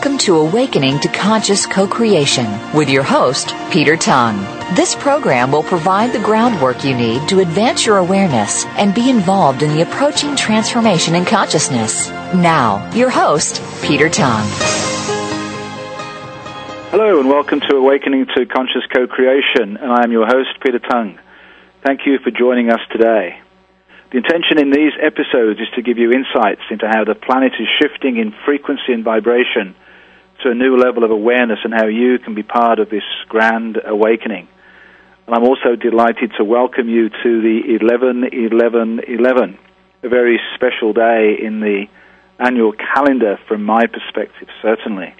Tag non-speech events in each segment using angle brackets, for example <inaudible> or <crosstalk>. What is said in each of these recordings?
Welcome to Awakening to Conscious Co-Creation with your host, Peter Tongue. This program will provide the groundwork you need to advance your awareness and be involved in the approaching transformation in consciousness. Now, your host, Peter Tongue. Hello and welcome to Awakening to Conscious Co-Creation, and I am your host, Peter Tongue. Thank you for joining us today. The intention in these episodes is to give you insights into how the planet is shifting in frequency and vibration to a new level of awareness and how you can be part of this grand awakening. And I'm also delighted to welcome you to the 11 11 11, a very special day in the annual calendar from my perspective, certainly.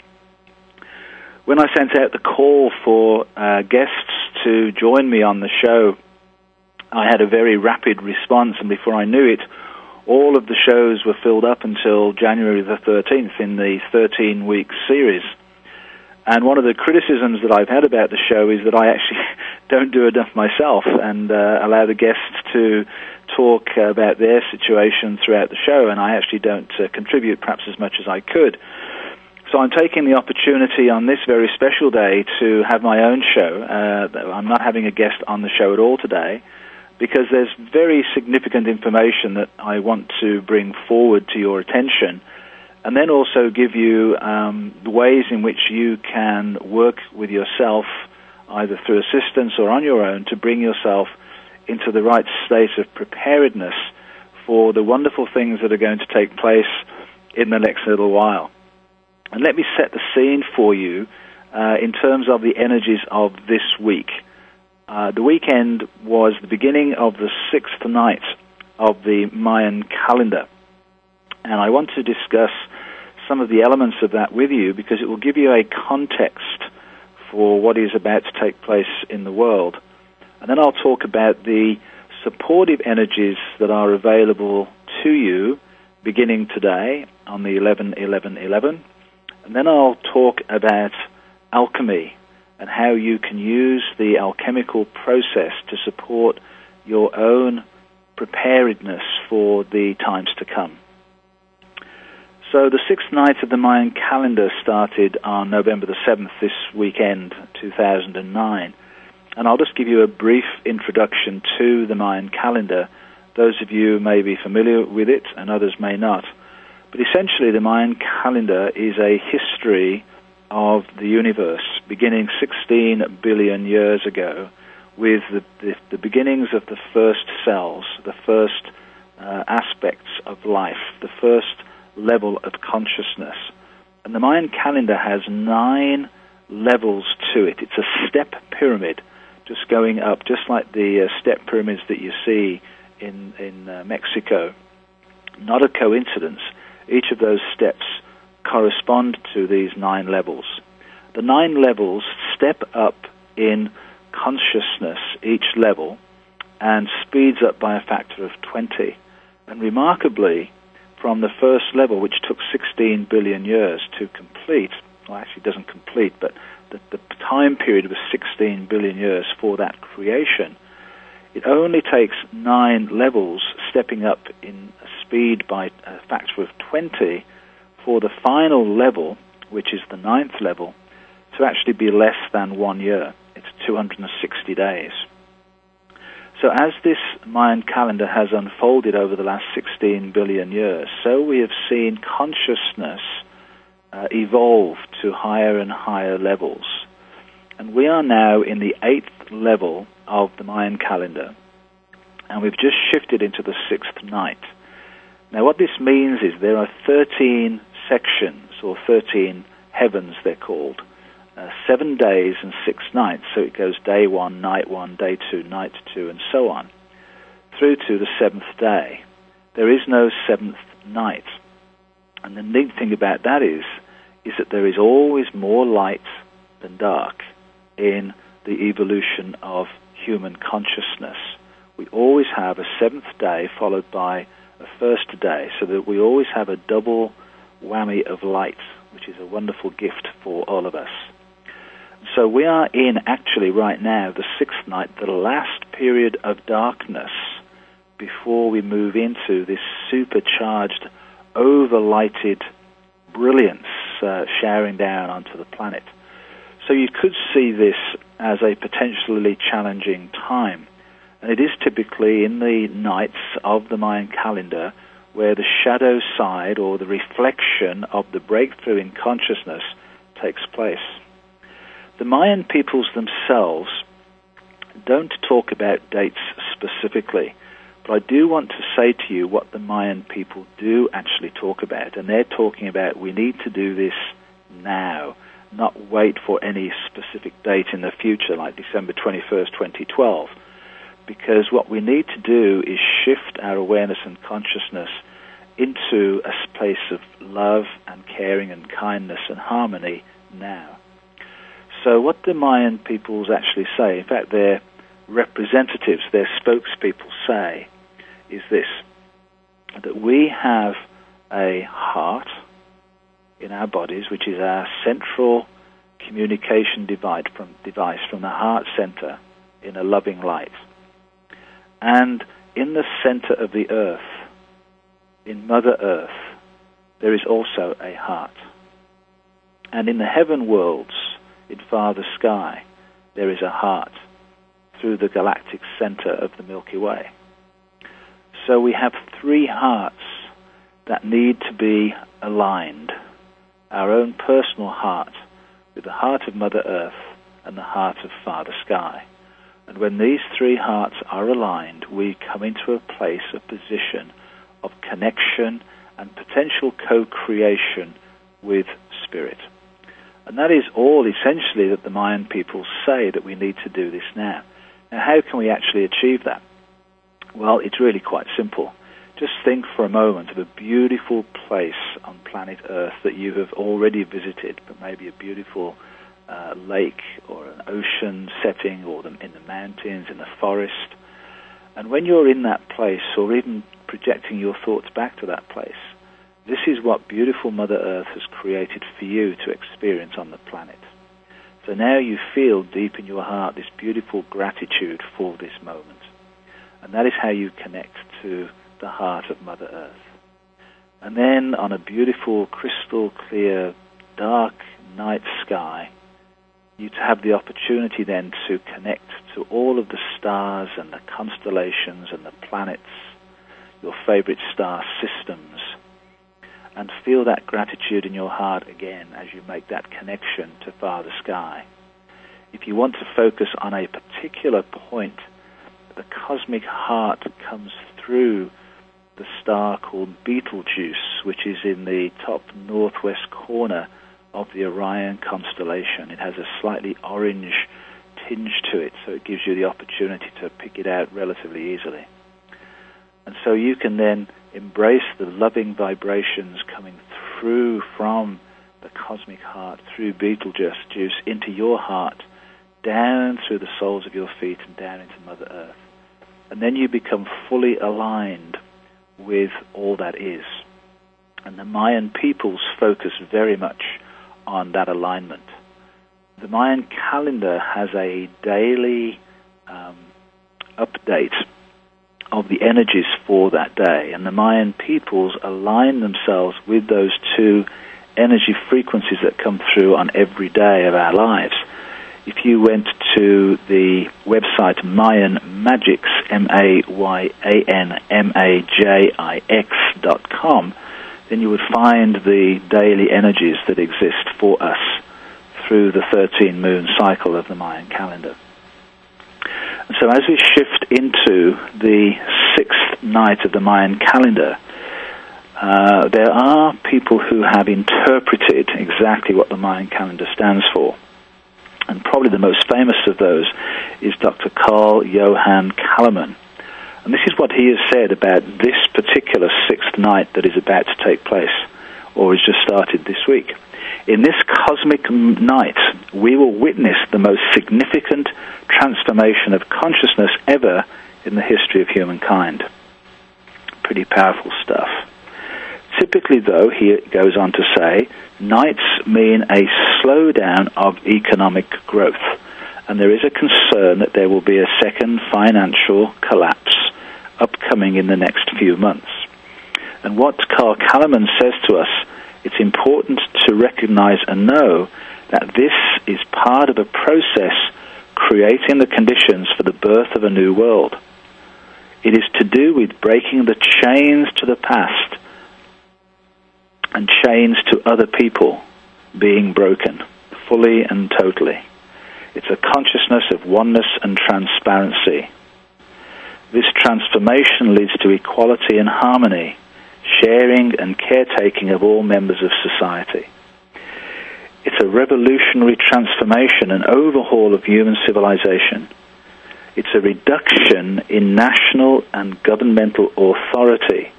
When I sent out the call for uh, guests to join me on the show, I had a very rapid response, and before I knew it, all of the shows were filled up until January the 13th in the 13 week series. And one of the criticisms that I've had about the show is that I actually <laughs> don't do enough myself and uh, allow the guests to talk about their situation throughout the show, and I actually don't uh, contribute perhaps as much as I could. So I'm taking the opportunity on this very special day to have my own show. Uh, I'm not having a guest on the show at all today because there's very significant information that I want to bring forward to your attention, and then also give you um, ways in which you can work with yourself, either through assistance or on your own, to bring yourself into the right state of preparedness for the wonderful things that are going to take place in the next little while. And let me set the scene for you uh, in terms of the energies of this week. Uh, the weekend was the beginning of the sixth night of the Mayan calendar. And I want to discuss some of the elements of that with you because it will give you a context for what is about to take place in the world. And then I'll talk about the supportive energies that are available to you beginning today on the 11 11 11. And then I'll talk about alchemy and how you can use the alchemical process to support your own preparedness for the times to come. So the sixth night of the Mayan calendar started on November the 7th this weekend, 2009. And I'll just give you a brief introduction to the Mayan calendar. Those of you may be familiar with it and others may not. But essentially the Mayan calendar is a history of the universe, beginning 16 billion years ago, with the, the, the beginnings of the first cells, the first uh, aspects of life, the first level of consciousness. And the Mayan calendar has nine levels to it. It's a step pyramid, just going up, just like the uh, step pyramids that you see in, in uh, Mexico. Not a coincidence. Each of those steps correspond to these nine levels. The nine levels step up in consciousness each level and speeds up by a factor of 20. And remarkably, from the first level, which took 16 billion years to complete, well, actually, doesn't complete, but the, the time period was 16 billion years for that creation. It only takes nine levels, stepping up in speed by a factor of 20, for the final level, which is the ninth level, to actually be less than one year. It's 260 days. So, as this Mayan calendar has unfolded over the last 16 billion years, so we have seen consciousness uh, evolve to higher and higher levels. And we are now in the eighth level of the Mayan calendar. and we've just shifted into the sixth night. Now, what this means is there are 13 sections, or 13 heavens, they're called, uh, seven days and six nights. So it goes day one, night one, day two, night two, and so on, through to the seventh day. There is no seventh night. And the neat thing about that is, is that there is always more light than dark in the evolution of human consciousness. We always have a seventh day followed by a first day, so that we always have a double whammy of light, which is a wonderful gift for all of us. So we are in actually right now the sixth night, the last period of darkness before we move into this supercharged, overlighted brilliance uh, showering down onto the planet. So you could see this as a potentially challenging time. And it is typically in the nights of the Mayan calendar where the shadow side or the reflection of the breakthrough in consciousness takes place. The Mayan peoples themselves don't talk about dates specifically, but I do want to say to you what the Mayan people do actually talk about. And they're talking about we need to do this now, not wait for any specific date in the future, like December 21st, 2012. Because what we need to do is shift our awareness and consciousness into a place of love and caring and kindness and harmony now. So, what the Mayan peoples actually say, in fact, their representatives, their spokespeople say, is this that we have a heart in our bodies, which is our central communication from, device from the heart center in a loving light. And in the center of the earth, in Mother Earth, there is also a heart. And in the heaven worlds, in Father Sky, there is a heart through the galactic center of the Milky Way. So we have three hearts that need to be aligned our own personal heart with the heart of Mother Earth and the heart of Father Sky. And when these three hearts are aligned, we come into a place, a position of connection and potential co creation with Spirit. And that is all essentially that the Mayan people say that we need to do this now. Now, how can we actually achieve that? Well, it's really quite simple. Just think for a moment of a beautiful place on planet Earth that you have already visited, but maybe a beautiful uh, lake or an ocean setting or the, in the mountains, in the forest. And when you're in that place, or even projecting your thoughts back to that place, this is what beautiful Mother Earth has created for you to experience on the planet. So now you feel deep in your heart this beautiful gratitude for this moment. And that is how you connect to the heart of Mother Earth. And then on a beautiful, crystal clear, dark night sky, you to have the opportunity then to connect to all of the stars and the constellations and the planets, your favorite star systems, and feel that gratitude in your heart again as you make that connection to Father Sky. If you want to focus on a particular point, the cosmic heart comes through the star called Betelgeuse, which is in the top northwest corner of the Orion constellation. It has a slightly orange tinge to it, so it gives you the opportunity to pick it out relatively easily. And so you can then embrace the loving vibrations coming through from the cosmic heart, through Betelgeuse into your heart, down through the soles of your feet and down into Mother Earth. And then you become fully aligned with all that is. And the Mayan peoples focus very much on that alignment. The Mayan calendar has a daily um, update of the energies for that day. And the Mayan peoples align themselves with those two energy frequencies that come through on every day of our lives. If you went to the website Mayan Majix, M-A-Y-A-N-M-A-J-I-X dot com, then you would find the daily energies that exist for us through the 13 moon cycle of the Mayan calendar. So as we shift into the sixth night of the Mayan calendar, uh, there are people who have interpreted exactly what the Mayan calendar stands for. And probably the most famous of those is Dr. Carl Johan Calleman. And this is what he has said about this particular sixth night that is about to take place, or has just started this week. In this cosmic night, we will witness the most significant transformation of consciousness ever in the history of humankind. Pretty powerful stuff. Typically, though, he goes on to say, nights mean a slowdown of economic growth, and there is a concern that there will be a second financial collapse upcoming in the next few months. And what Carl Calleman says to us, it's important to recognize and know that this is part of a process creating the conditions for the birth of a new world. It is to do with breaking the chains to the past and chains to other people being broken, fully and totally. It's a consciousness of oneness and transparency. This transformation leads to equality and harmony, sharing and caretaking of all members of society. It's a revolutionary transformation, an overhaul of human civilization. It's a reduction in national and governmental authority,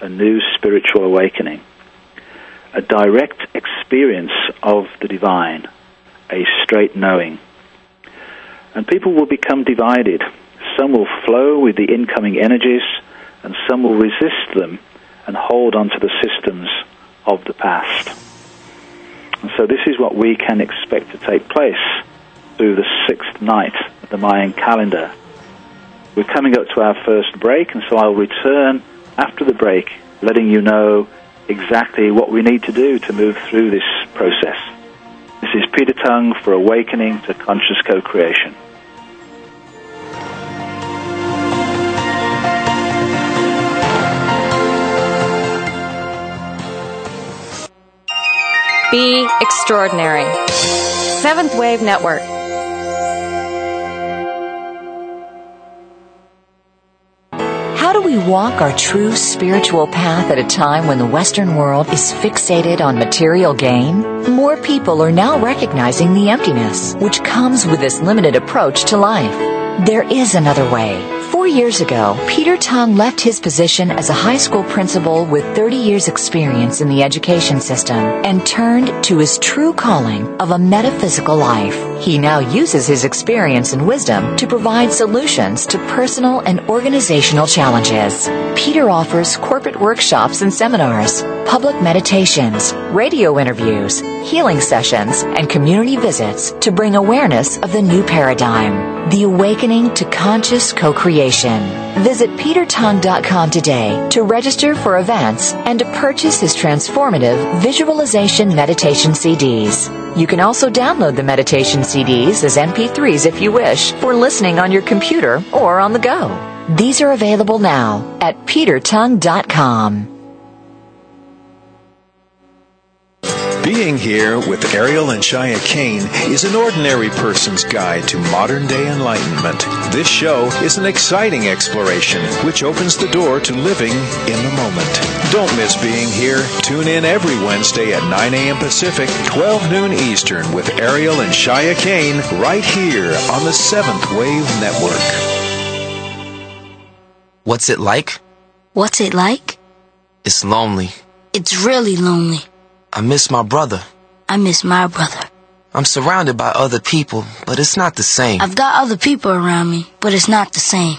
a new spiritual awakening a direct experience of the divine, a straight knowing. And people will become divided. Some will flow with the incoming energies, and some will resist them and hold on to the systems of the past. And so this is what we can expect to take place through the sixth night of the Mayan calendar. We're coming up to our first break, and so I'll return after the break, letting you know exactly what we need to do to move through this process. This is Peter Tongue for Awakening to Conscious Co-Creation. Be extraordinary. Seventh Wave Network. How do we walk our true spiritual path at a time when the Western world is fixated on material gain? More people are now recognizing the emptiness which comes with this limited approach to life. There is another way. Four years ago, Peter Tongue left his position as a high school principal with 30 years experience in the education system and turned to his true calling of a metaphysical life. He now uses his experience and wisdom to provide solutions to personal and organizational challenges. Peter offers corporate workshops and seminars, public meditations, radio interviews, healing sessions, and community visits to bring awareness of the new paradigm, the awakening to conscious co-creation. Visit petertongue.com today to register for events and to purchase his transformative visualization meditation CDs. You can also download the meditation CDs as MP3s if you wish for listening on your computer or on the go. These are available now at petertongue.com. Being here with Ariel and Shya Kane is an ordinary person's guide to modern day enlightenment. This show is an exciting exploration which opens the door to living in the moment. Don't miss being here. Tune in every Wednesday at 9 a.m. Pacific, 12 noon Eastern with Ariel and Shya Kane right here on the Seventh Wave Network. What's it like? What's it like? It's lonely. It's really lonely. I miss my brother. I miss my brother. I'm surrounded by other people, but it's not the same. I've got other people around me, but it's not the same.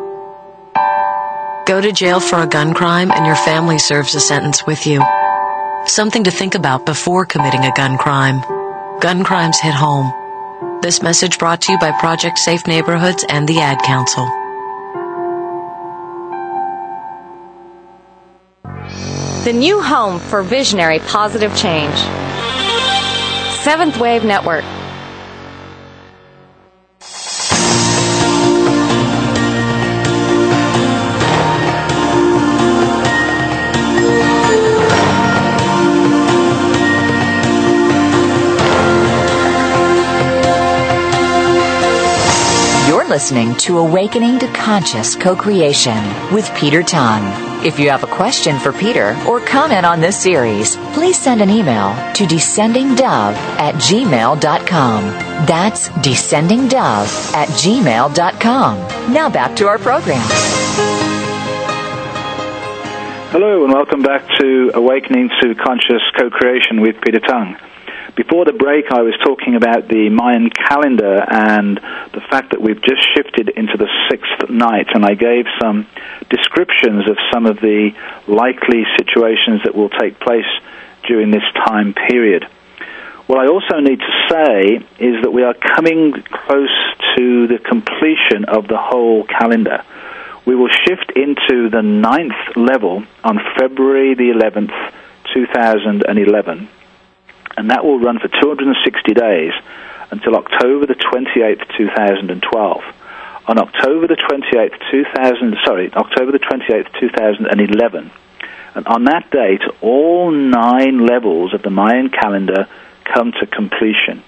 Go to jail for a gun crime and your family serves a sentence with you. Something to think about before committing a gun crime. Gun crimes hit home. This message brought to you by Project Safe Neighborhoods and the Ad Council. The new home for visionary positive change. Seventh Wave Network. Listening to Awakening to Conscious Co-Creation with Peter Tongue. If you have a question for Peter or comment on this series, please send an email to descendingdove at gmail.com. That's descendingdove at gmail.com. Now back to our program. Hello and welcome back to Awakening to Conscious Co-Creation with Peter Tongue. Before the break, I was talking about the Mayan calendar and the fact that we've just shifted into the sixth night, and I gave some descriptions of some of the likely situations that will take place during this time period. What I also need to say is that we are coming close to the completion of the whole calendar. We will shift into the ninth level on February the 11th, 2011 and that will run for 260 days until October the 28th, 2012. On October the 28th, 2000, sorry, October the 28th, 2011, and on that date, all nine levels of the Mayan calendar come to completion.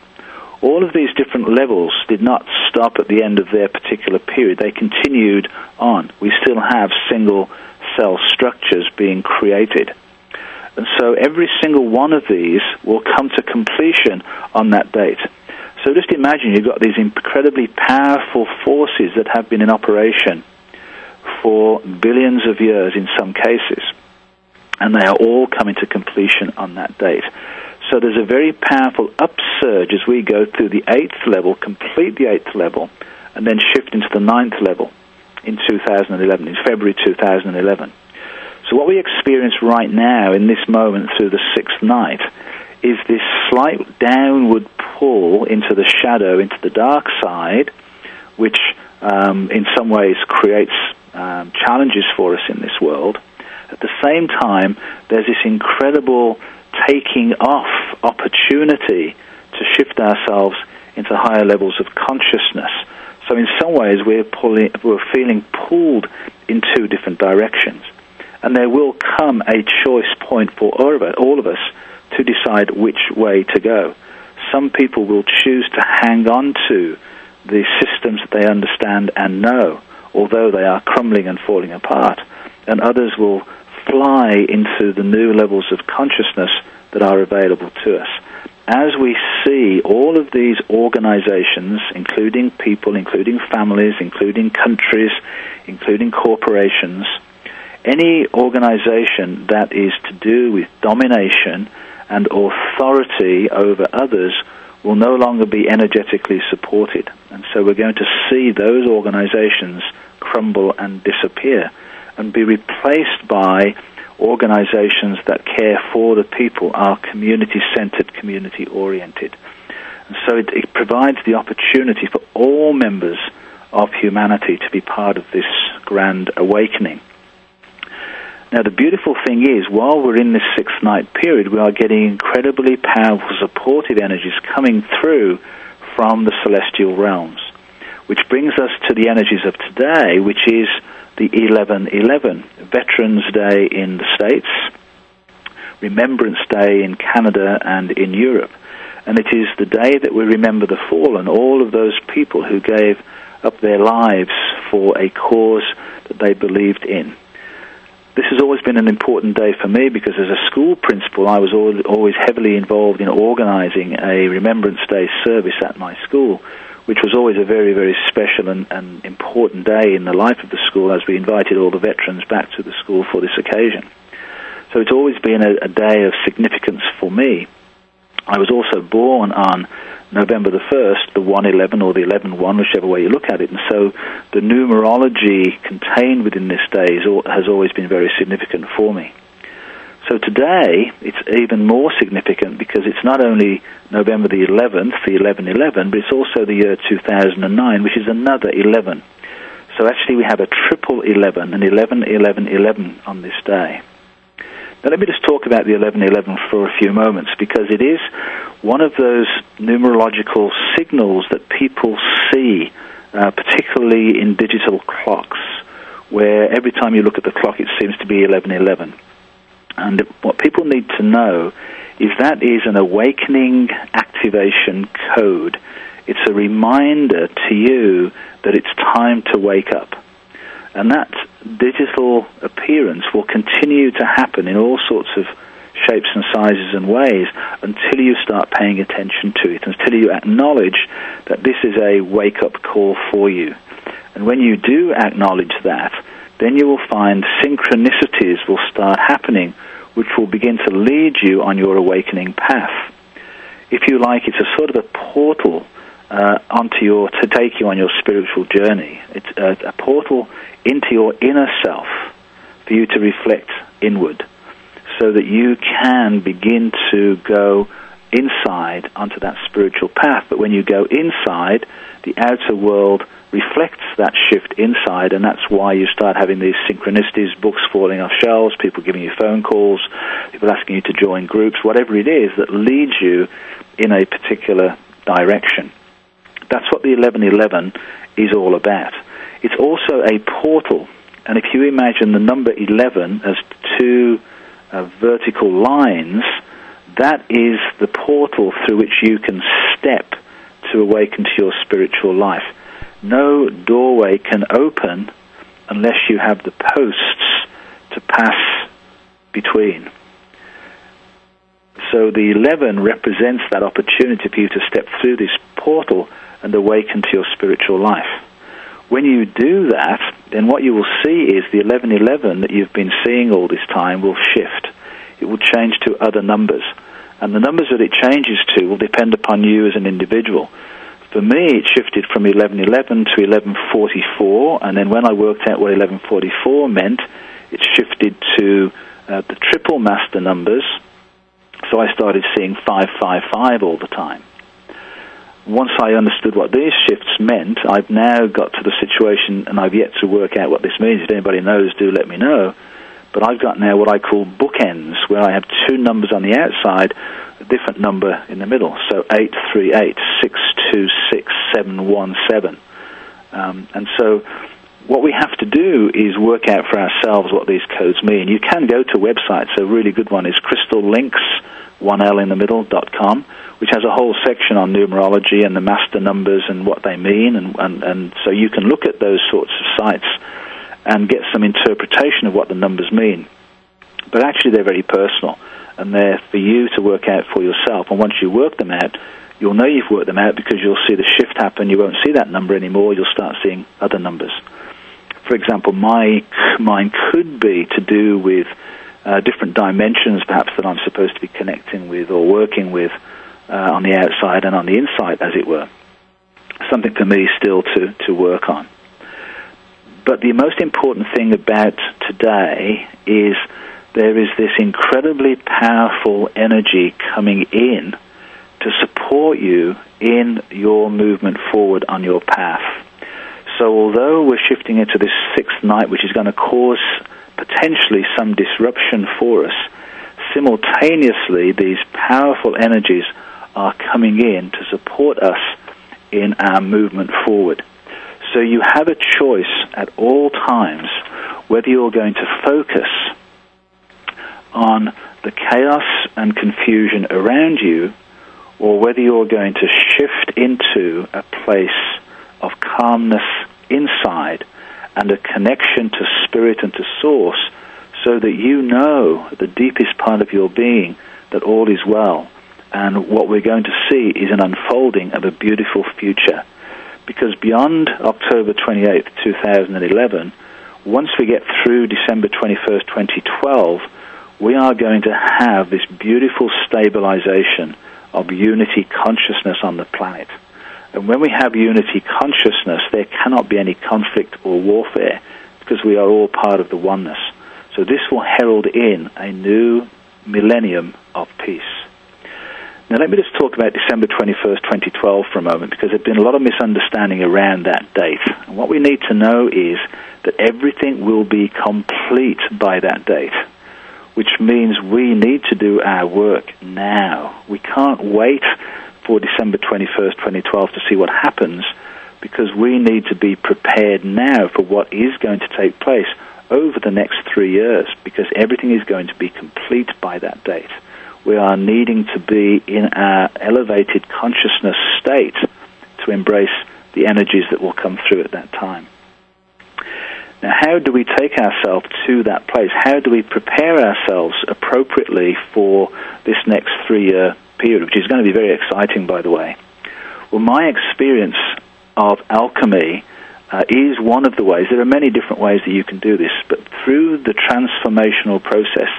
All of these different levels did not stop at the end of their particular period. They continued on. We still have single cell structures being created. And so every single one of these will come to completion on that date. So just imagine you've got these incredibly powerful forces that have been in operation for billions of years in some cases. And they are all coming to completion on that date. So there's a very powerful upsurge as we go through the eighth level, complete the eighth level, and then shift into the ninth level in 2011, in February 2011. So what we experience right now in this moment through the sixth night is this slight downward pull into the shadow, into the dark side, which um, in some ways creates um, challenges for us in this world. At the same time, there's this incredible taking off opportunity to shift ourselves into higher levels of consciousness. So in some ways, we're pulling, we're feeling pulled in two different directions and there will come a choice point for all of us to decide which way to go. Some people will choose to hang on to the systems that they understand and know, although they are crumbling and falling apart, and others will fly into the new levels of consciousness that are available to us. As we see all of these organizations, including people, including families, including countries, including corporations, any organization that is to do with domination and authority over others will no longer be energetically supported. And so we're going to see those organizations crumble and disappear and be replaced by organizations that care for the people, are community centered, community oriented. And so it, it provides the opportunity for all members of humanity to be part of this grand awakening. Now, the beautiful thing is, while we're in this six night period, we are getting incredibly powerful supportive energies coming through from the celestial realms, which brings us to the energies of today, which is the 1111, Veterans Day in the States, Remembrance Day in Canada and in Europe. And it is the day that we remember the fallen, all of those people who gave up their lives for a cause that they believed in this has always been an important day for me because as a school principal, I was always heavily involved in organizing a Remembrance Day service at my school, which was always a very, very special and, and important day in the life of the school as we invited all the veterans back to the school for this occasion. So it's always been a, a day of significance for me. I was also born on November the 1st, the 111 or the 11-1, whichever way you look at it. And so the numerology contained within this day has always been very significant for me. So today, it's even more significant because it's not only November the 11th, the 1111, but it's also the year 2009, which is another 11. So actually we have a triple 11, an 11, 11, 11 on this day. Let me just talk about the 1111 for a few moments because it is one of those numerological signals that people see, uh, particularly in digital clocks, where every time you look at the clock it seems to be 1111. And what people need to know is that is an awakening activation code. It's a reminder to you that it's time to wake up. And that digital appearance will continue to happen in all sorts of shapes and sizes and ways until you start paying attention to it, until you acknowledge that this is a wake up call for you. And when you do acknowledge that, then you will find synchronicities will start happening which will begin to lead you on your awakening path. If you like, it's a sort of a portal uh, onto your to take you on your spiritual journey. It's a, a portal into your inner self for you to reflect inward, so that you can begin to go inside onto that spiritual path. But when you go inside, the outer world reflects that shift inside, and that's why you start having these synchronicities, books falling off shelves, people giving you phone calls, people asking you to join groups, whatever it is that leads you in a particular direction. That's what the 1111 is all about. It's also a portal, and if you imagine the number 11 as two uh, vertical lines, that is the portal through which you can step to awaken to your spiritual life no doorway can open unless you have the posts to pass between. So the 11 represents that opportunity for you to step through this portal and awaken to your spiritual life. When you do that, then what you will see is the 1111 that you've been seeing all this time will shift. It will change to other numbers. And the numbers that it changes to will depend upon you as an individual for me, it shifted from 1111 to 1144, and then when I worked out what 1144 meant, it shifted to uh, the triple master numbers. So I started seeing 555 all the time. Once I understood what these shifts meant, I've now got to the situation, and I've yet to work out what this means. If anybody knows, do let me know. But I've got now what I call bookends, where I have two numbers on the outside a different number in the middle. So 838, 626, 717. Um, and so what we have to do is work out for ourselves what these codes mean. You can go to websites. A really good one is crystallinks, one L in the middle, dot com, which has a whole section on numerology and the master numbers and what they mean. And, and, and so you can look at those sorts of sites and get some interpretation of what the numbers mean. But actually, they're very personal and they're for you to work out for yourself. And once you work them out, you'll know you've worked them out because you'll see the shift happen. You won't see that number anymore. You'll start seeing other numbers. For example, my mine could be to do with uh, different dimensions, perhaps that I'm supposed to be connecting with or working with uh, on the outside and on the inside, as it were. Something for me still to, to work on. But the most important thing about today is there is this incredibly powerful energy coming in to support you in your movement forward on your path. So, although we're shifting into this sixth night, which is going to cause potentially some disruption for us, simultaneously, these powerful energies are coming in to support us in our movement forward. So, you have a choice at all times whether you're going to focus on the chaos and confusion around you, or whether you're going to shift into a place of calmness inside and a connection to spirit and to source so that you know at the deepest part of your being that all is well. And what we're going to see is an unfolding of a beautiful future. Because beyond October 28th, 2011, once we get through December 21st, 2012, we are going to have this beautiful stabilization of unity consciousness on the planet. And when we have unity consciousness, there cannot be any conflict or warfare because we are all part of the oneness. So this will herald in a new millennium of peace. Now, let me just talk about December 21st, 2012 for a moment because there's been a lot of misunderstanding around that date. And what we need to know is that everything will be complete by that date which means we need to do our work now. We can't wait for December 21st, 2012 to see what happens because we need to be prepared now for what is going to take place over the next three years because everything is going to be complete by that date. We are needing to be in our elevated consciousness state to embrace the energies that will come through at that time. Now, how do we take ourselves to that place? How do we prepare ourselves appropriately for this next three year period, which is going to be very exciting, by the way? Well, my experience of alchemy uh, is one of the ways. There are many different ways that you can do this, but through the transformational process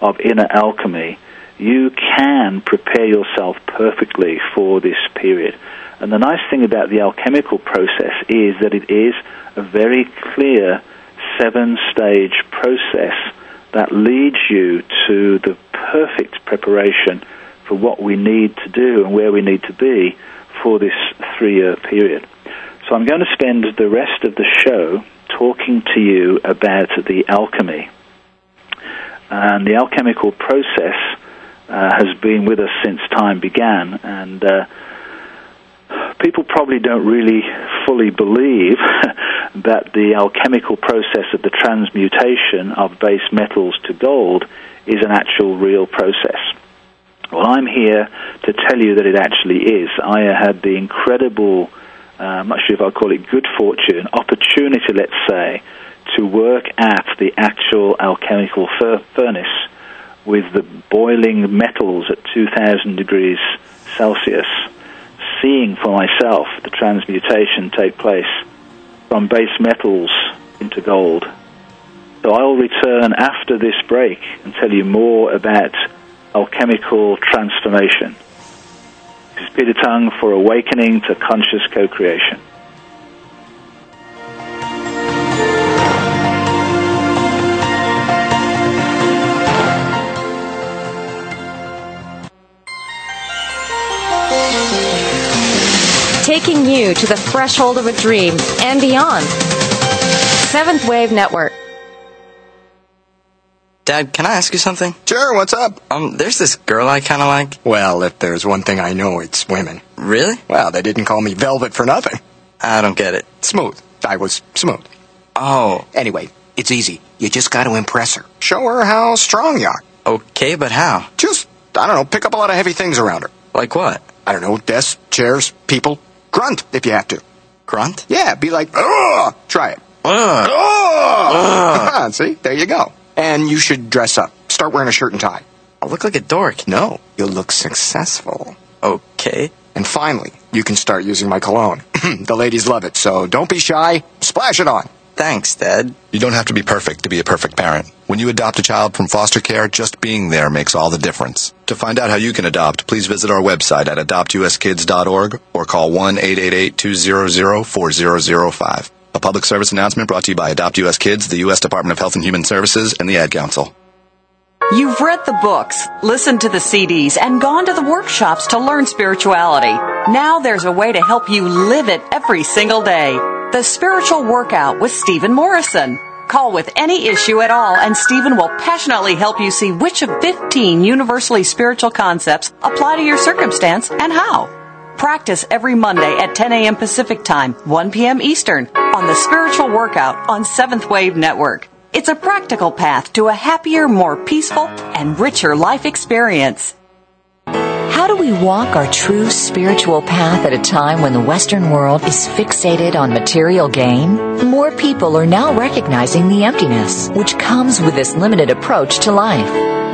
of inner alchemy, you can prepare yourself perfectly for this period. And the nice thing about the alchemical process is that it is a very clear seven stage process that leads you to the perfect preparation for what we need to do and where we need to be for this three year period. So I'm going to spend the rest of the show talking to you about the alchemy. And the alchemical process uh, has been with us since time began, and uh, people probably don't really fully believe <laughs> that the alchemical process of the transmutation of base metals to gold is an actual real process. Well, I'm here to tell you that it actually is. I had the incredible, uh, I'm not sure if I'll call it good fortune, opportunity, let's say, to work at the actual alchemical fur- furnace with the boiling metals at 2000 degrees Celsius seeing for myself the transmutation take place from base metals into gold. So I'll return after this break and tell you more about alchemical transformation. This is Peter Tongue for Awakening to Conscious Co-Creation. taking you to the threshold of a dream and beyond. Seventh Wave Network. Dad, can I ask you something? Sure, what's up? Um, there's this girl I kind of like. Well, if there's one thing I know, it's women. Really? Well, they didn't call me Velvet for nothing. I don't get it. Smooth. I was smooth. Oh. Anyway, it's easy. You just got to impress her. Show her how strong you are. Okay, but how? Just, I don't know, pick up a lot of heavy things around her. Like what? I don't know, desks, chairs, people. Grunt if you have to. Grunt? Yeah, be like, ugh! Try it. Ugh. Ugh! <laughs> See, there you go. And you should dress up. Start wearing a shirt and tie. I'll look like a dork. No, you'll look successful. Okay. And finally, you can start using my cologne. <clears throat> the ladies love it, so don't be shy. Splash it on. Thanks, Dad. You don't have to be perfect to be a perfect parent. When you adopt a child from foster care, just being there makes all the difference. To find out how you can adopt, please visit our website at adoptuskids.org or call 1-888-200-4005. A public service announcement brought to you by Adopt US Kids, the U.S. Department of Health and Human Services, and the Ad Council. You've read the books, listened to the CDs, and gone to the workshops to learn spirituality. Now there's a way to help you live it every single day. The Spiritual Workout with Stephen Morrison. Call with any issue at all, and Stephen will passionately help you see which of 15 universally spiritual concepts apply to your circumstance and how. Practice every Monday at 10 a.m. Pacific Time, 1 p.m. Eastern, on the Spiritual Workout on Seventh Wave Network. It's a practical path to a happier, more peaceful, and richer life experience. How do we walk our true spiritual path at a time when the Western world is fixated on material gain? More people are now recognizing the emptiness which comes with this limited approach to life.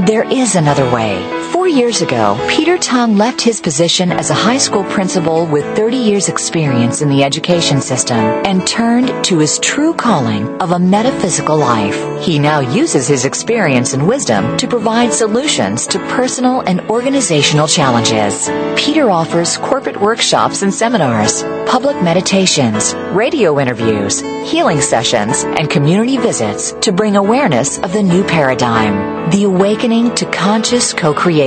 There is another way. Four years ago, Peter Tongue left his position as a high school principal with 30 years experience in the education system and turned to his true calling of a metaphysical life. He now uses his experience and wisdom to provide solutions to personal and organizational challenges. Peter offers corporate workshops and seminars, public meditations, radio interviews, healing sessions, and community visits to bring awareness of the new paradigm, the awakening to conscious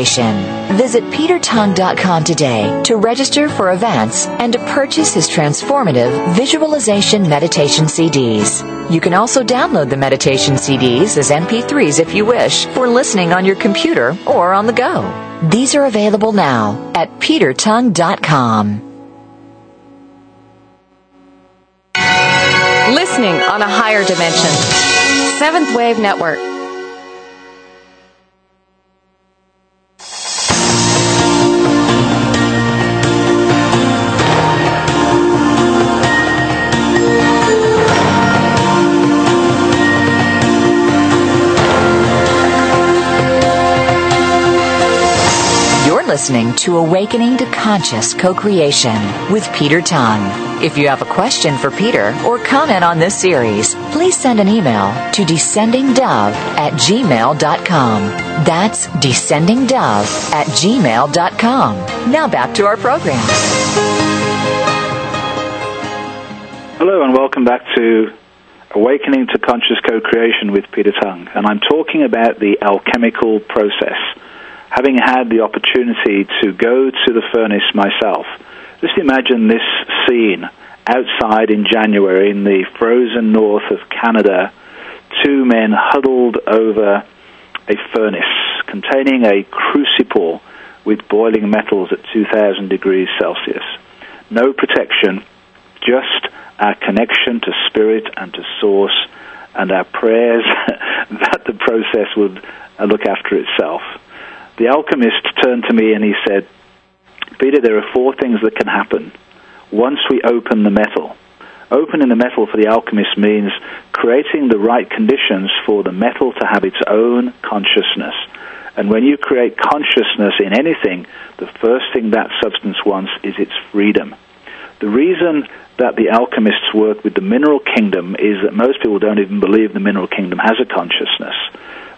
co-creation. Visit petertongue.com today to register for events and to purchase his transformative visualization meditation CDs. You can also download the meditation CDs as MP3s if you wish for listening on your computer or on the go. These are available now at petertongue.com. Listening on a higher dimension. Seventh Wave Network. Listening to Awakening to Conscious Co-Creation with Peter Tongue. If you have a question for Peter or comment on this series, please send an email to descendingdove at gmail.com. That's descendingdove at gmail.com. Now back to our program. Hello and welcome back to Awakening to Conscious Co-Creation with Peter Tongue. And I'm talking about the alchemical process. Having had the opportunity to go to the furnace myself, just imagine this scene outside in January in the frozen north of Canada, two men huddled over a furnace containing a crucible with boiling metals at 2000 degrees Celsius. No protection, just our connection to spirit and to source and our prayers <laughs> that the process would uh, look after itself. The alchemist turned to me and he said, Peter, there are four things that can happen once we open the metal. Opening the metal for the alchemist means creating the right conditions for the metal to have its own consciousness. And when you create consciousness in anything, the first thing that substance wants is its freedom. The reason that the alchemists work with the mineral kingdom is that most people don't even believe the mineral kingdom has a consciousness.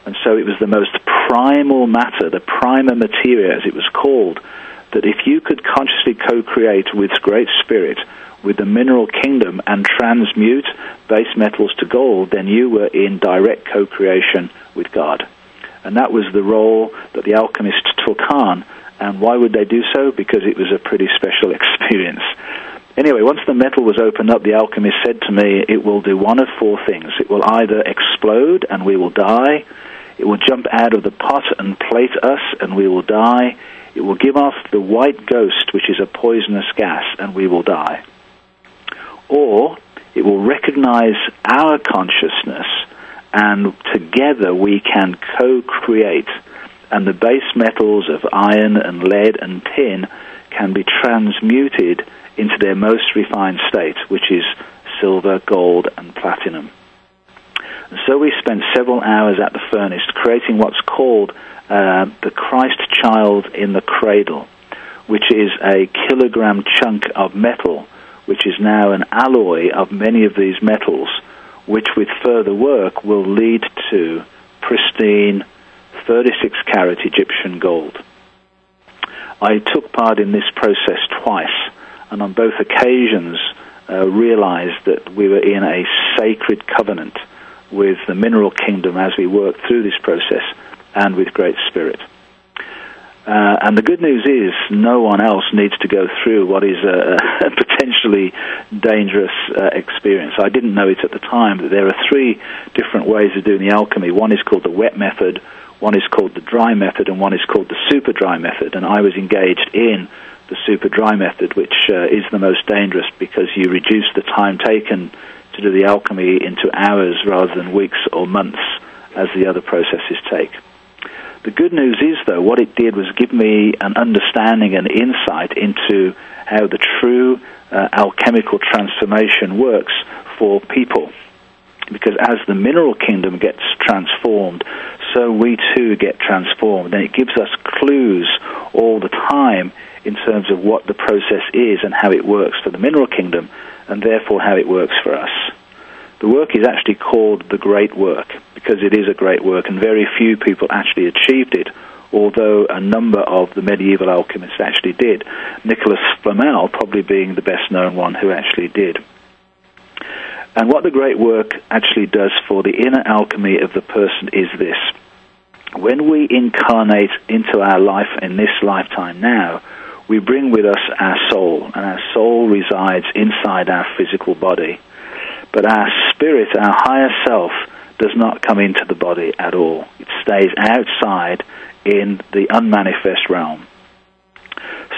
And so it was the most primal matter, the prima materia as it was called, that if you could consciously co-create with Great Spirit, with the mineral kingdom and transmute base metals to gold, then you were in direct co-creation with God. And that was the role that the alchemists took on. And why would they do so? Because it was a pretty special <laughs> experience. Anyway, once the metal was opened up, the alchemist said to me, it will do one of four things. It will either explode and we will die. It will jump out of the pot and plate us and we will die. It will give off the white ghost, which is a poisonous gas, and we will die. Or it will recognize our consciousness and together we can co-create and the base metals of iron and lead and tin can be transmuted into their most refined state, which is silver, gold, and platinum. And so we spent several hours at the furnace creating what's called uh, the Christ child in the cradle, which is a kilogram chunk of metal, which is now an alloy of many of these metals, which with further work will lead to pristine 36 carat Egyptian gold. I took part in this process twice, and on both occasions uh, realized that we were in a sacred covenant with the mineral kingdom as we worked through this process and with Great Spirit. Uh, and the good news is, no one else needs to go through what is a, a <laughs> potentially dangerous uh, experience. I didn't know it at the time that there are three different ways of doing the alchemy. One is called the wet method, one is called the dry method, and one is called the super dry method. And I was engaged in the super dry method, which uh, is the most dangerous because you reduce the time taken to do the alchemy into hours rather than weeks or months as the other processes take. The good news is, though, what it did was give me an understanding and insight into how the true uh, alchemical transformation works for people. Because as the mineral kingdom gets transformed, so we too get transformed. And it gives us clues all the time in terms of what the process is and how it works for the mineral kingdom, and therefore how it works for us. The work is actually called the Great Work because it is a great work, and very few people actually achieved it although a number of the medieval alchemists actually did. Nicholas Flamel probably being the best known one who actually did. And what the great work actually does for the inner alchemy of the person is this. When we incarnate into our life in this lifetime now, we bring with us our soul, and our soul resides inside our physical body. But our spirit, our higher self, does not come into the body at all. It stays outside in the unmanifest realm.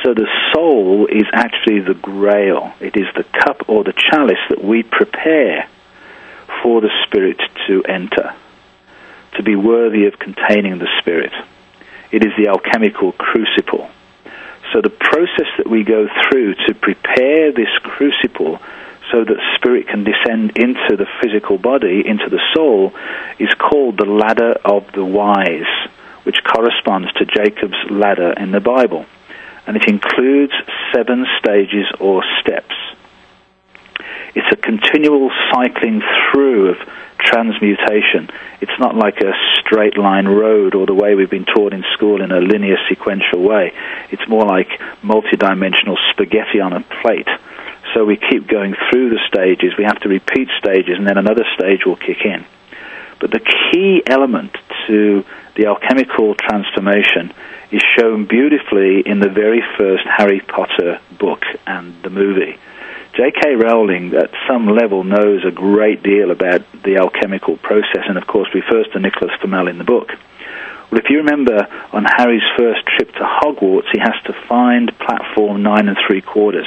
So the soul is actually the grail. It is the cup or the chalice that we prepare for the spirit to enter, to be worthy of containing the spirit. It is the alchemical crucible. So the process that we go through to prepare this crucible so that spirit can descend into the physical body, into the soul, is called the ladder of the wise, which corresponds to Jacob's ladder in the Bible. And it includes seven stages or steps. It's a continual cycling through of transmutation. It's not like a straight line road or the way we've been taught in school in a linear sequential way. It's more like multidimensional spaghetti on a plate. So we keep going through the stages. We have to repeat stages, and then another stage will kick in. But the key element to the alchemical transformation is shown beautifully in the very first Harry Potter book and the movie. J.K. Rowling, at some level, knows a great deal about the alchemical process, and of course, refers to Nicholas Flamel in the book. Well, if you remember, on Harry's first trip to Hogwarts, he has to find platform nine and three quarters.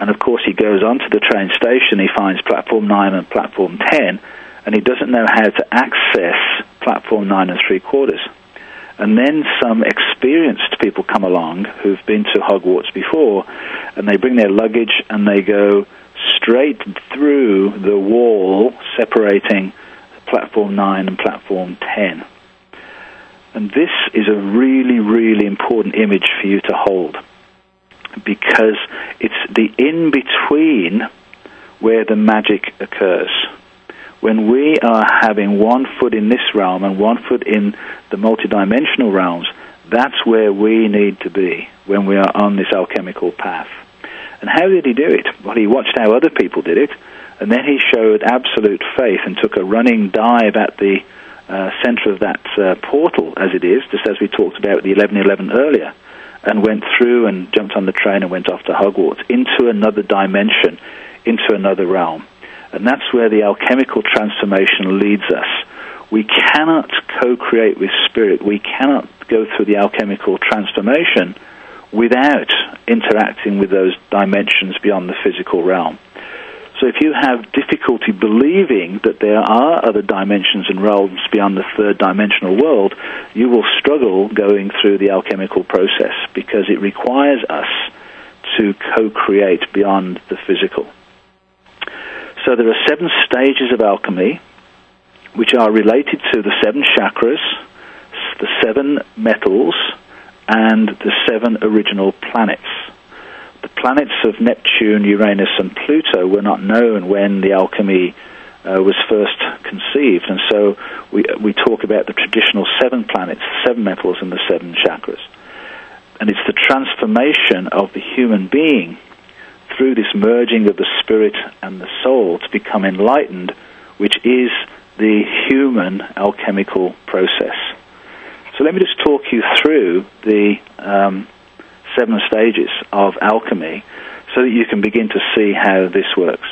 And of course, he goes onto the train station, he finds platform nine and platform ten, and he doesn't know how to access platform nine and three quarters. And then some experienced people come along who've been to Hogwarts before, and they bring their luggage and they go straight through the wall separating platform 9 and platform 10. And this is a really, really important image for you to hold because it's the in between where the magic occurs when we are having one foot in this realm and one foot in the multidimensional realms, that's where we need to be when we are on this alchemical path. And how did he do it? Well, he watched how other people did it, and then he showed absolute faith and took a running dive at the uh, center of that uh, portal, as it is, just as we talked about the 1111 earlier, and went through and jumped on the train and went off to Hogwarts into another dimension, into another realm. And that's where the alchemical transformation leads us. We cannot co create with spirit, we cannot go through the alchemical transformation without interacting with those dimensions beyond the physical realm. So if you have difficulty believing that there are other dimensions and realms beyond the third dimensional world, you will struggle going through the alchemical process because it requires us to co create beyond the physical. So there are seven stages of alchemy which are related to the seven chakras, the seven metals, and the seven original planets. The planets of Neptune, Uranus, and Pluto were not known when the alchemy uh, was first conceived, and so we, we talk about the traditional seven planets, seven metals, and the seven chakras. And it's the transformation of the human being through this merging of the spirit and the soul to become enlightened, which is the human alchemical process. So let me just talk you through the um, seven stages of alchemy so that you can begin to see how this works.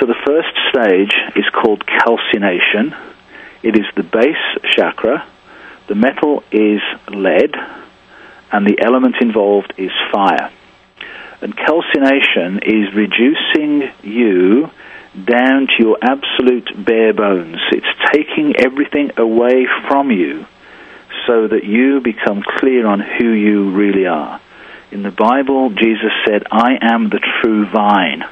So the first stage is called calcination. It is the base chakra. The metal is lead, and the element involved is fire. And calcination is reducing you down to your absolute bare bones. It's taking everything away from you so that you become clear on who you really are. In the Bible, Jesus said, I am the true vine.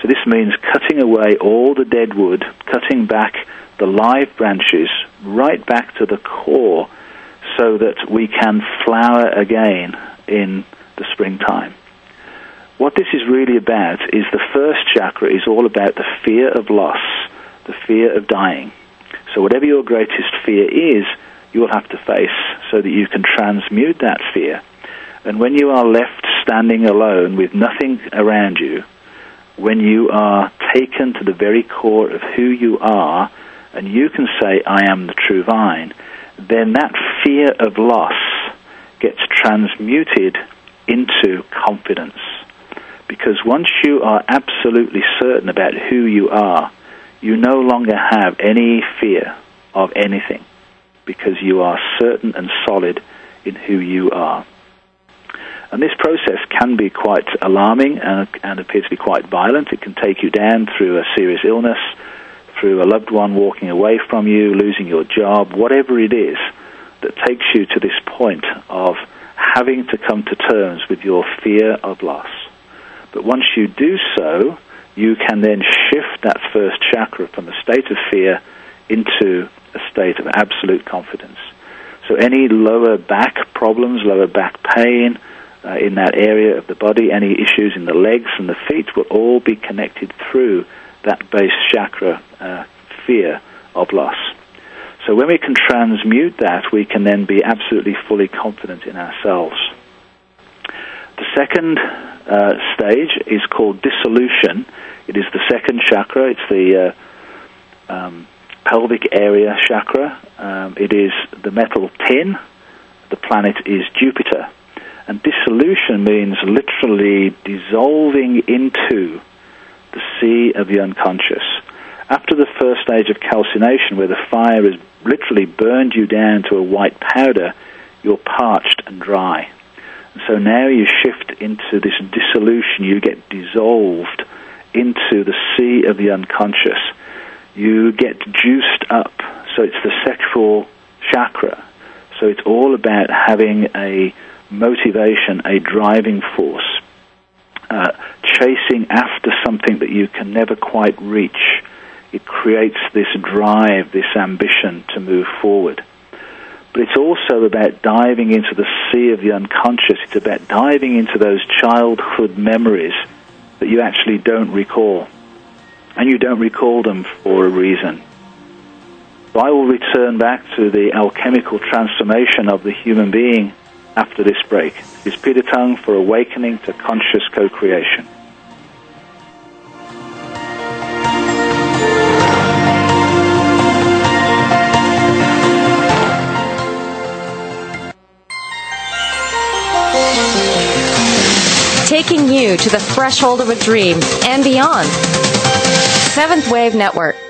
So this means cutting away all the dead wood, cutting back the live branches right back to the core so that we can flower again in the springtime. What this is really about is the first chakra is all about the fear of loss, the fear of dying. So whatever your greatest fear is, you will have to face so that you can transmute that fear. And when you are left standing alone with nothing around you, when you are taken to the very core of who you are, and you can say, I am the true vine, then that fear of loss gets transmuted into confidence. Because once you are absolutely certain about who you are, you no longer have any fear of anything because you are certain and solid in who you are. And this process can be quite alarming and, and appears to be quite violent. It can take you down through a serious illness, through a loved one walking away from you, losing your job, whatever it is that takes you to this point of having to come to terms with your fear of loss. But once you do so, you can then shift that first chakra from a state of fear into a state of absolute confidence. So any lower back problems, lower back pain uh, in that area of the body, any issues in the legs and the feet will all be connected through that base chakra uh, fear of loss. So when we can transmute that, we can then be absolutely fully confident in ourselves. The second uh, stage is called dissolution. It is the second chakra. It's the uh, um, pelvic area chakra. Um, it is the metal tin. The planet is Jupiter. And dissolution means literally dissolving into the sea of the unconscious. After the first stage of calcination, where the fire has literally burned you down to a white powder, you're parched and dry. So now you shift into this dissolution, you get dissolved into the sea of the unconscious. You get juiced up, so it's the sexual chakra. So it's all about having a motivation, a driving force, uh, chasing after something that you can never quite reach it creates this drive, this ambition to move forward. But it's also about diving into the sea of the unconscious. It's about diving into those childhood memories that you actually don't recall. And you don't recall them for a reason. So I will return back to the alchemical transformation of the human being after this break. Is Peter Tongue for Awakening to Conscious Co-Creation. Taking you to the threshold of a dream and beyond. Seventh Wave Network.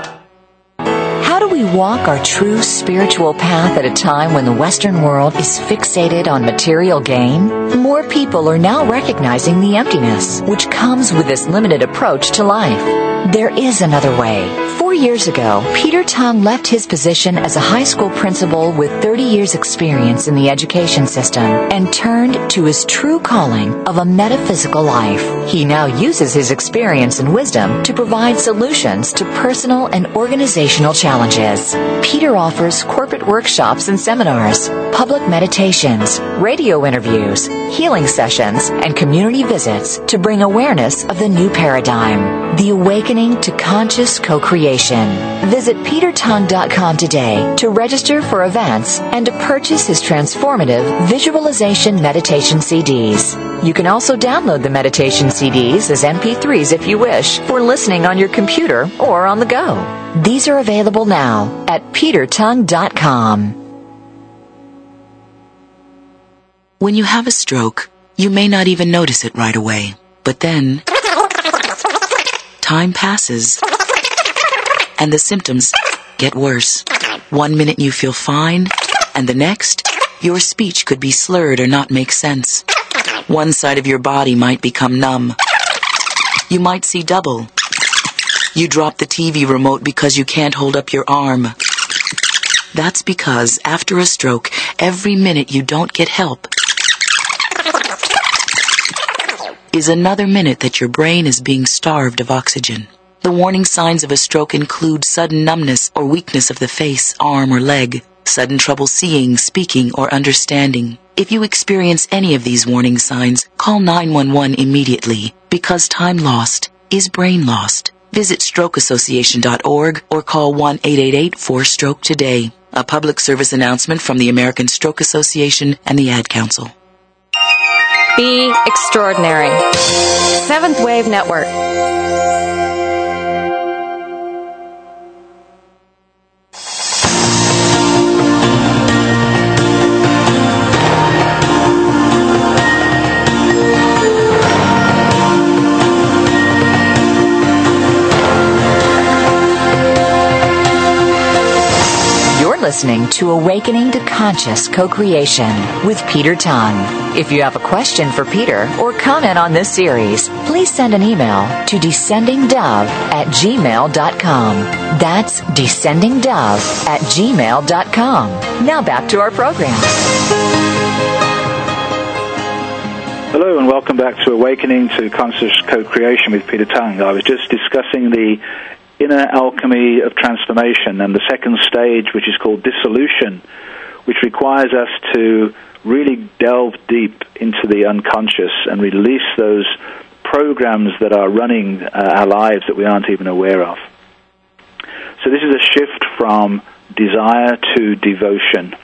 Walk our true spiritual path at a time when the Western world is fixated on material gain? More people are now recognizing the emptiness which comes with this limited approach to life. There is another way. Four years ago, Peter Tongue left his position as a high school principal with 30 years experience in the education system and turned to his true calling of a metaphysical life. He now uses his experience and wisdom to provide solutions to personal and organizational challenges. Peter offers corporate workshops and seminars, public meditations, radio interviews, healing sessions, and community visits to bring awareness of the new paradigm, the awakening to conscious co-creation. Visit petertongue.com today to register for events and to purchase his transformative visualization meditation CDs. You can also download the meditation CDs as MP3s if you wish for listening on your computer or on the go. These are available now at petertongue.com. When you have a stroke, you may not even notice it right away. But then, time passes and the symptoms get worse. One minute you feel fine, and the next, your speech could be slurred or not make sense. One side of your body might become numb. You might see double. You drop the TV remote because you can't hold up your arm. That's because after a stroke, every minute you don't get help is another minute that your brain is being starved of oxygen. The warning signs of a stroke include sudden numbness or weakness of the face, arm, or leg, sudden trouble seeing, speaking, or understanding. If you experience any of these warning signs, call 911 immediately because time lost is brain lost. Visit strokeassociation.org or call 1-888-4-STROKE today. A public service announcement from the American Stroke Association and the Ad Council. Be extraordinary. Seventh Wave Network. Listening to Awakening to Conscious Co-Creation with Peter Tongue. If you have a question for Peter or comment on this series, please send an email to descendingdove at gmail.com. That's descendingdove at gmail.com. Now back to our program. Hello and welcome back to Awakening to Conscious Co-Creation with Peter Tongue. I was just discussing the inner alchemy of transformation and the second stage, which is called dissolution, which requires us to really delve deep into the unconscious and release those programs that are running uh, our lives that we aren't even aware of. So this is a shift from desire to devotion.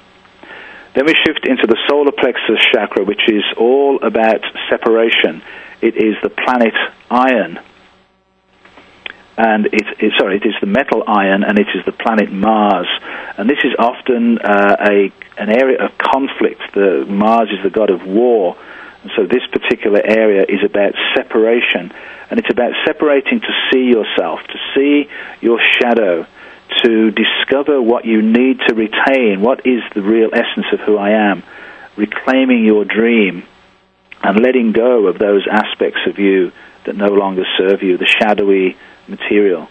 Then we shift into the solar plexus chakra, which is all about separation. It is the planet iron and it, it, sorry, it is the metal iron, and it is the planet Mars. And this is often uh, a an area of conflict. The Mars is the god of war, and so this particular area is about separation, and it's about separating to see yourself, to see your shadow, to discover what you need to retain. What is the real essence of who I am? Reclaiming your dream, and letting go of those aspects of you that no longer serve you, the shadowy material.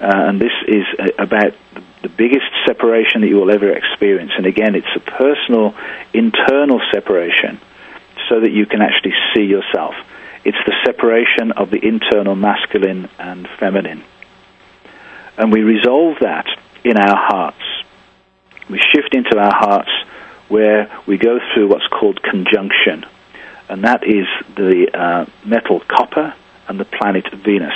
Uh, and this is a, about the, the biggest separation that you will ever experience. And again, it's a personal, internal separation so that you can actually see yourself. It's the separation of the internal masculine and feminine. And we resolve that in our hearts. We shift into our hearts where we go through what's called conjunction. And that is the uh, metal copper and the planet Venus.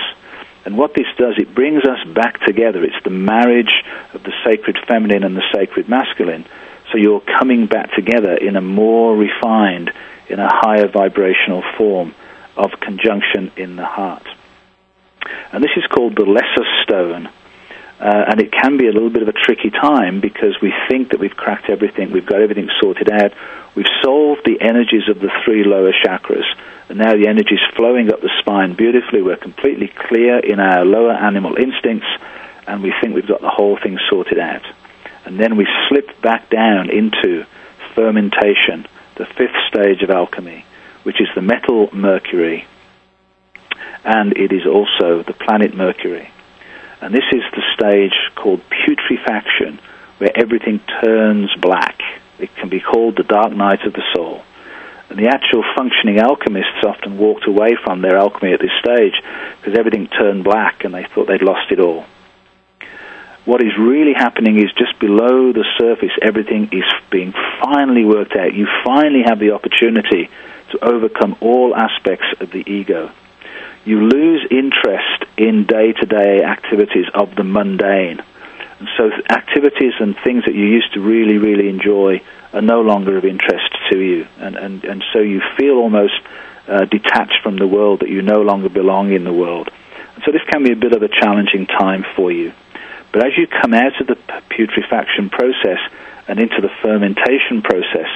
And what this does, it brings us back together. It's the marriage of the sacred feminine and the sacred masculine. So you're coming back together in a more refined, in a higher vibrational form of conjunction in the heart. And this is called the lesser stone. Uh, and it can be a little bit of a tricky time because we think that we've cracked everything, we've got everything sorted out, we've solved the energies of the three lower chakras, and now the energy is flowing up the spine beautifully. We're completely clear in our lower animal instincts, and we think we've got the whole thing sorted out. And then we slip back down into fermentation, the fifth stage of alchemy, which is the metal mercury, and it is also the planet Mercury. And this is the stage called putrefaction, where everything turns black. It can be called the dark night of the soul. And the actual functioning alchemists often walked away from their alchemy at this stage because everything turned black and they thought they'd lost it all. What is really happening is just below the surface, everything is being finally worked out. You finally have the opportunity to overcome all aspects of the ego you lose interest in day to day activities of the mundane. And so activities and things that you used to really, really enjoy are no longer of interest to you. And, and, and so you feel almost uh, detached from the world, that you no longer belong in the world. And so this can be a bit of a challenging time for you. But as you come out of the putrefaction process and into the fermentation process,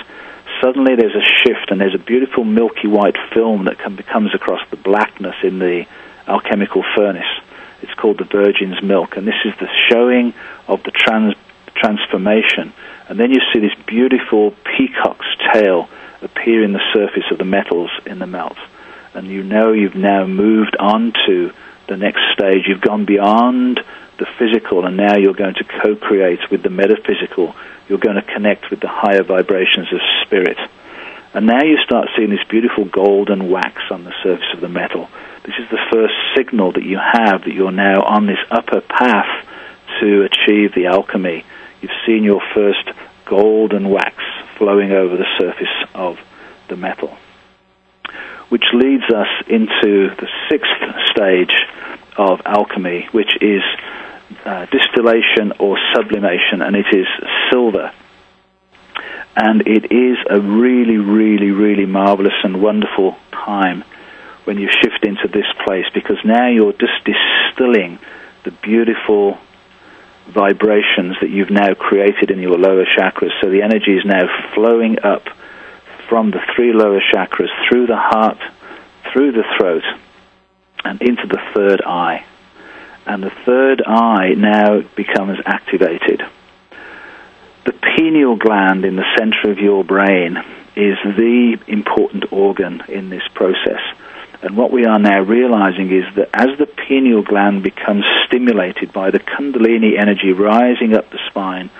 suddenly there's a shift and there's a beautiful milky white film that comes across the blackness in the alchemical furnace. It's called the Virgin's Milk, and this is the showing of the trans, transformation. And then you see this beautiful peacock's tail appear in the surface of the metals in the melt. And you know you've now moved on to the next stage. You've gone beyond the physical, and now you're going to co-create with the metaphysical. You're going to connect with the higher vibrations of spirit. And now you start seeing this beautiful golden wax on the surface of the metal. This is the first signal that you have that you're now on this upper path to achieve the alchemy. You've seen your first golden wax flowing over the surface of the metal. Which leads us into the sixth stage of alchemy, which is uh, distillation or sublimation, and it is silver. And it is a really, really, really marvelous and wonderful time when you shift into this place because now you're just distilling the beautiful vibrations that you've now created in your lower chakras. So the energy is now flowing up from the three lower chakras through the heart, through the throat, and into the third eye. And the third eye now becomes activated. The pineal gland in the center of your brain is the important organ in this process. And what we are now realizing is that as the pineal gland becomes stimulated by the Kundalini energy rising up the spine,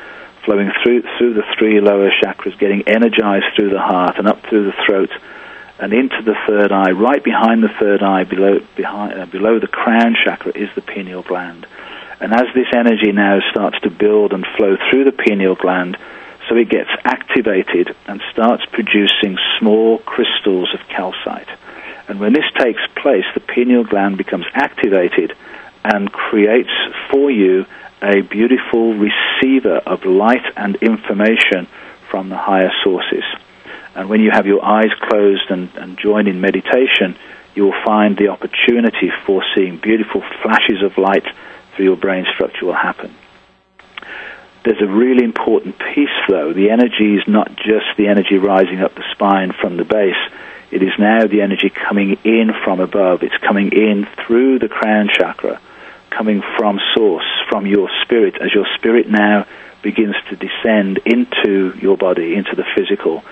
flowing through through the three lower chakras, getting energized through the heart and up through the throat, and into the third eye. Right behind the third eye, below behind uh, below the crown chakra, is the pineal gland. And as this energy now starts to build and flow through the pineal gland, so it gets activated and starts producing small crystals of calcite. And when this takes place, the pineal gland becomes activated and creates for you a beautiful receiver of light and information from the higher sources. And when you have your eyes closed and, and join in meditation, you will find the opportunity for seeing beautiful flashes of light through your brain structure will happen. There's a really important piece, though. The energy is not just the energy rising up the spine from the base it is now the energy coming in from above. It's coming in through the crown chakra, coming from source, from your spirit, as your spirit now begins to descend into your body, into the physical,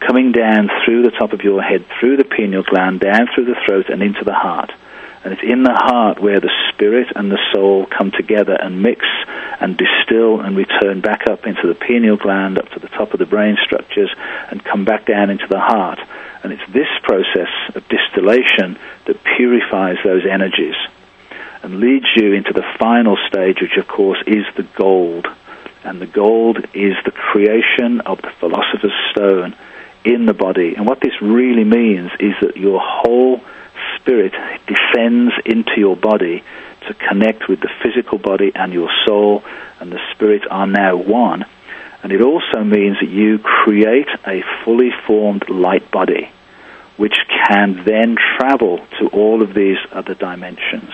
coming down through the top of your head, through the pineal gland, down through the throat, and into the heart. And it's in the heart where the spirit and the soul come together and mix and distill and return back up into the pineal gland, up to the top of the brain structures, and come back down into the heart. And it's this process of distillation that purifies those energies and leads you into the final stage, which of course is the gold. And the gold is the creation of the philosopher's stone in the body. And what this really means is that your whole spirit descends into your body to connect with the physical body and your soul, and the spirit are now one. And it also means that you create a fully formed light body, which can then travel to all of these other dimensions.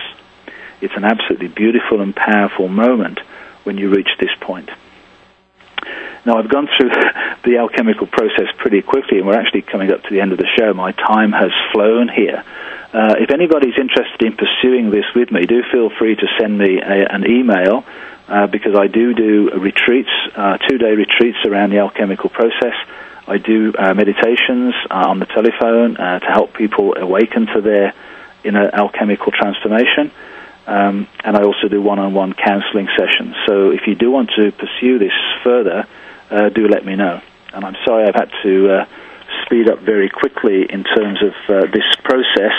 It's an absolutely beautiful and powerful moment when you reach this point. Now, I've gone through <laughs> the alchemical process pretty quickly, and we're actually coming up to the end of the show. My time has flown here. Uh, if anybody's interested in pursuing this with me, do feel free to send me a, an email uh, because I do do retreats, uh, two-day retreats around the alchemical process. I do uh, meditations uh, on the telephone uh, to help people awaken to their inner alchemical transformation. Um, and I also do one-on-one counseling sessions. So if you do want to pursue this further, uh, do let me know. And I'm sorry I've had to uh, speed up very quickly in terms of uh, this process,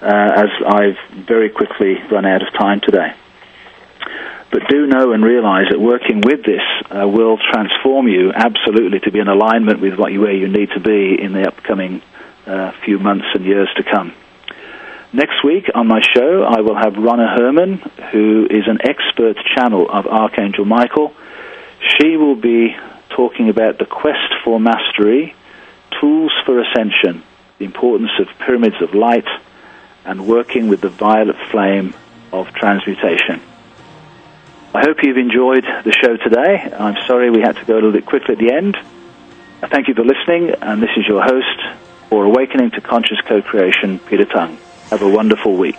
uh, as I've very quickly run out of time today. But do know and realize that working with this uh, will transform you absolutely to be in alignment with what you, where you need to be in the upcoming uh, few months and years to come. Next week on my show, I will have Ronna Herman, who is an expert channel of Archangel Michael. She will be talking about the quest for mastery, tools for ascension, the importance of pyramids of light, and working with the violet flame of transmutation. I hope you've enjoyed the show today. I'm sorry we had to go a little bit quickly at the end. I thank you for listening, and this is your host for Awakening to Conscious Co-Creation, Peter Tongue. Have a wonderful week.